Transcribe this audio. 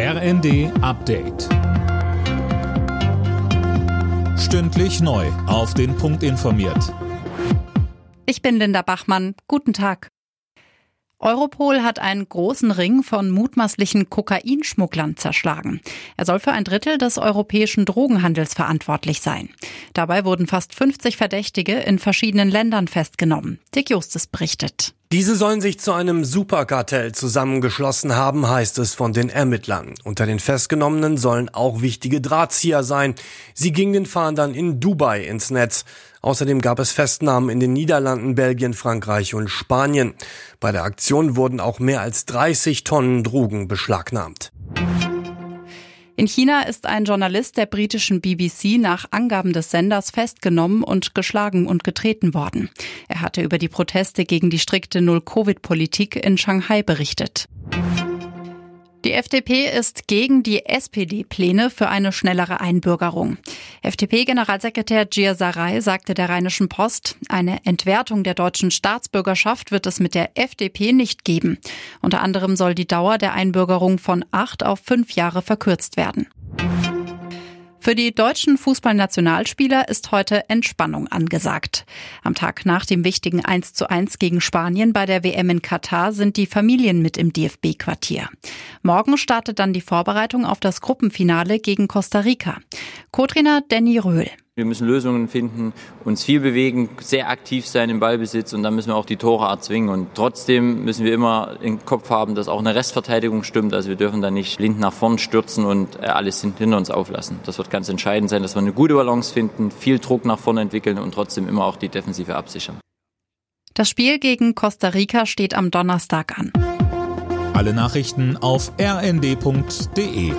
RND Update. Stündlich neu. Auf den Punkt informiert. Ich bin Linda Bachmann. Guten Tag. Europol hat einen großen Ring von mutmaßlichen Kokainschmugglern zerschlagen. Er soll für ein Drittel des europäischen Drogenhandels verantwortlich sein. Dabei wurden fast 50 Verdächtige in verschiedenen Ländern festgenommen. Dick Justus berichtet. Diese sollen sich zu einem Superkartell zusammengeschlossen haben, heißt es von den Ermittlern. Unter den Festgenommenen sollen auch wichtige Drahtzieher sein. Sie gingen den Fahndern in Dubai ins Netz. Außerdem gab es Festnahmen in den Niederlanden, Belgien, Frankreich und Spanien. Bei der Aktion wurden auch mehr als 30 Tonnen Drogen beschlagnahmt. In China ist ein Journalist der britischen BBC nach Angaben des Senders festgenommen und geschlagen und getreten worden. Er hatte über die Proteste gegen die strikte Null-Covid-Politik in Shanghai berichtet. Die FDP ist gegen die SPD-Pläne für eine schnellere Einbürgerung. FDP-Generalsekretär Gir Sarai sagte der Rheinischen Post, eine Entwertung der deutschen Staatsbürgerschaft wird es mit der FDP nicht geben. Unter anderem soll die Dauer der Einbürgerung von acht auf fünf Jahre verkürzt werden. Für die deutschen Fußballnationalspieler ist heute Entspannung angesagt. Am Tag nach dem wichtigen 1 zu 1 gegen Spanien bei der WM in Katar sind die Familien mit im DFB-Quartier. Morgen startet dann die Vorbereitung auf das Gruppenfinale gegen Costa Rica. Co-Trainer Danny Röhl. Wir müssen Lösungen finden, uns viel bewegen, sehr aktiv sein im Ballbesitz und dann müssen wir auch die Tore erzwingen. Und trotzdem müssen wir immer im Kopf haben, dass auch eine Restverteidigung stimmt. Also wir dürfen da nicht blind nach vorn stürzen und äh, alles hinter uns auflassen. Das wird ganz entscheidend sein, dass wir eine gute Balance finden, viel Druck nach vorne entwickeln und trotzdem immer auch die Defensive absichern. Das Spiel gegen Costa Rica steht am Donnerstag an. Alle Nachrichten auf rnd.de